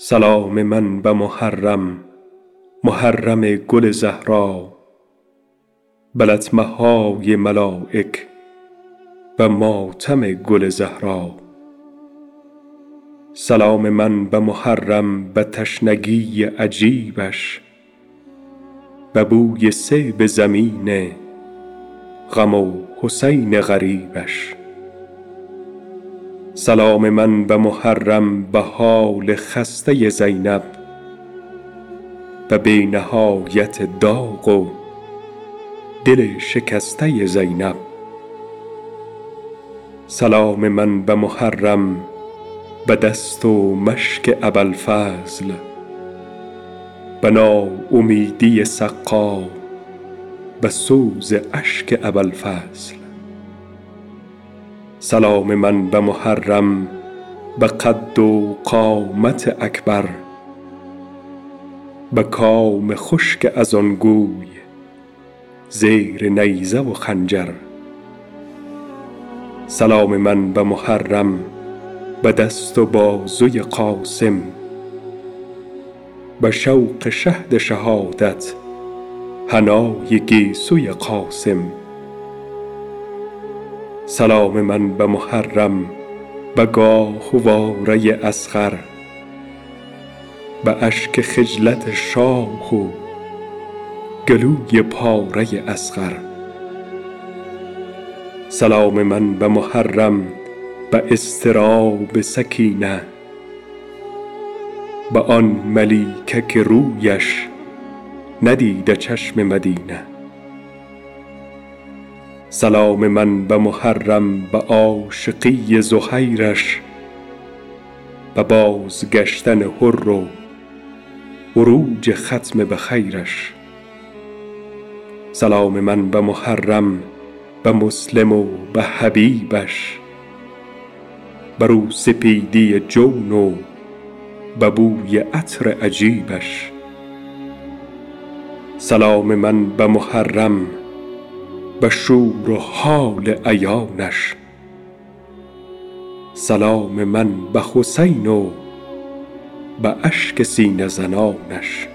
سلام من به محرم محرم گل زهرا به لطمه های ملایک و ماتم گل زهرا. سلام من به محرم به تشنگی عجیبش به بوی صیب زمین غم و حسین غریبش. سلام من به محرم به حال خسته زینب به نهایت داغ و دل شکسته زینب. سلام من به محرم به دست و مشک ابوالفضل به ناامیدی سقا به سوز اشک ابوالفضل. سلام من به محرم به قد و قامت اکبر به کام خشک از آن گوی زیر نیزه و خنجر. سلام من به محرم به دست و بازوی قاسم به شوق شهد شهادت حنای گیسوی قاسم. سلام من به محرم به گاهواره اصغر به اشک خجلت شاه و گلوی پاره اصغر سلام من به محرم به اضطراب سکینه به آن ملیکه که رویش ندیده چشم مدینه. سلام من به محرم به عاشقی زهیرش به بازگشتن حر و عروج ختم بخیرش سلام من به محرم به مسلم و به حبیبش به روسپیدی جون و به بوی عطر عجیبش. سلام من به محرم به شور و حال عیانش. سلام من به حسین و به اشک سینه زنانش.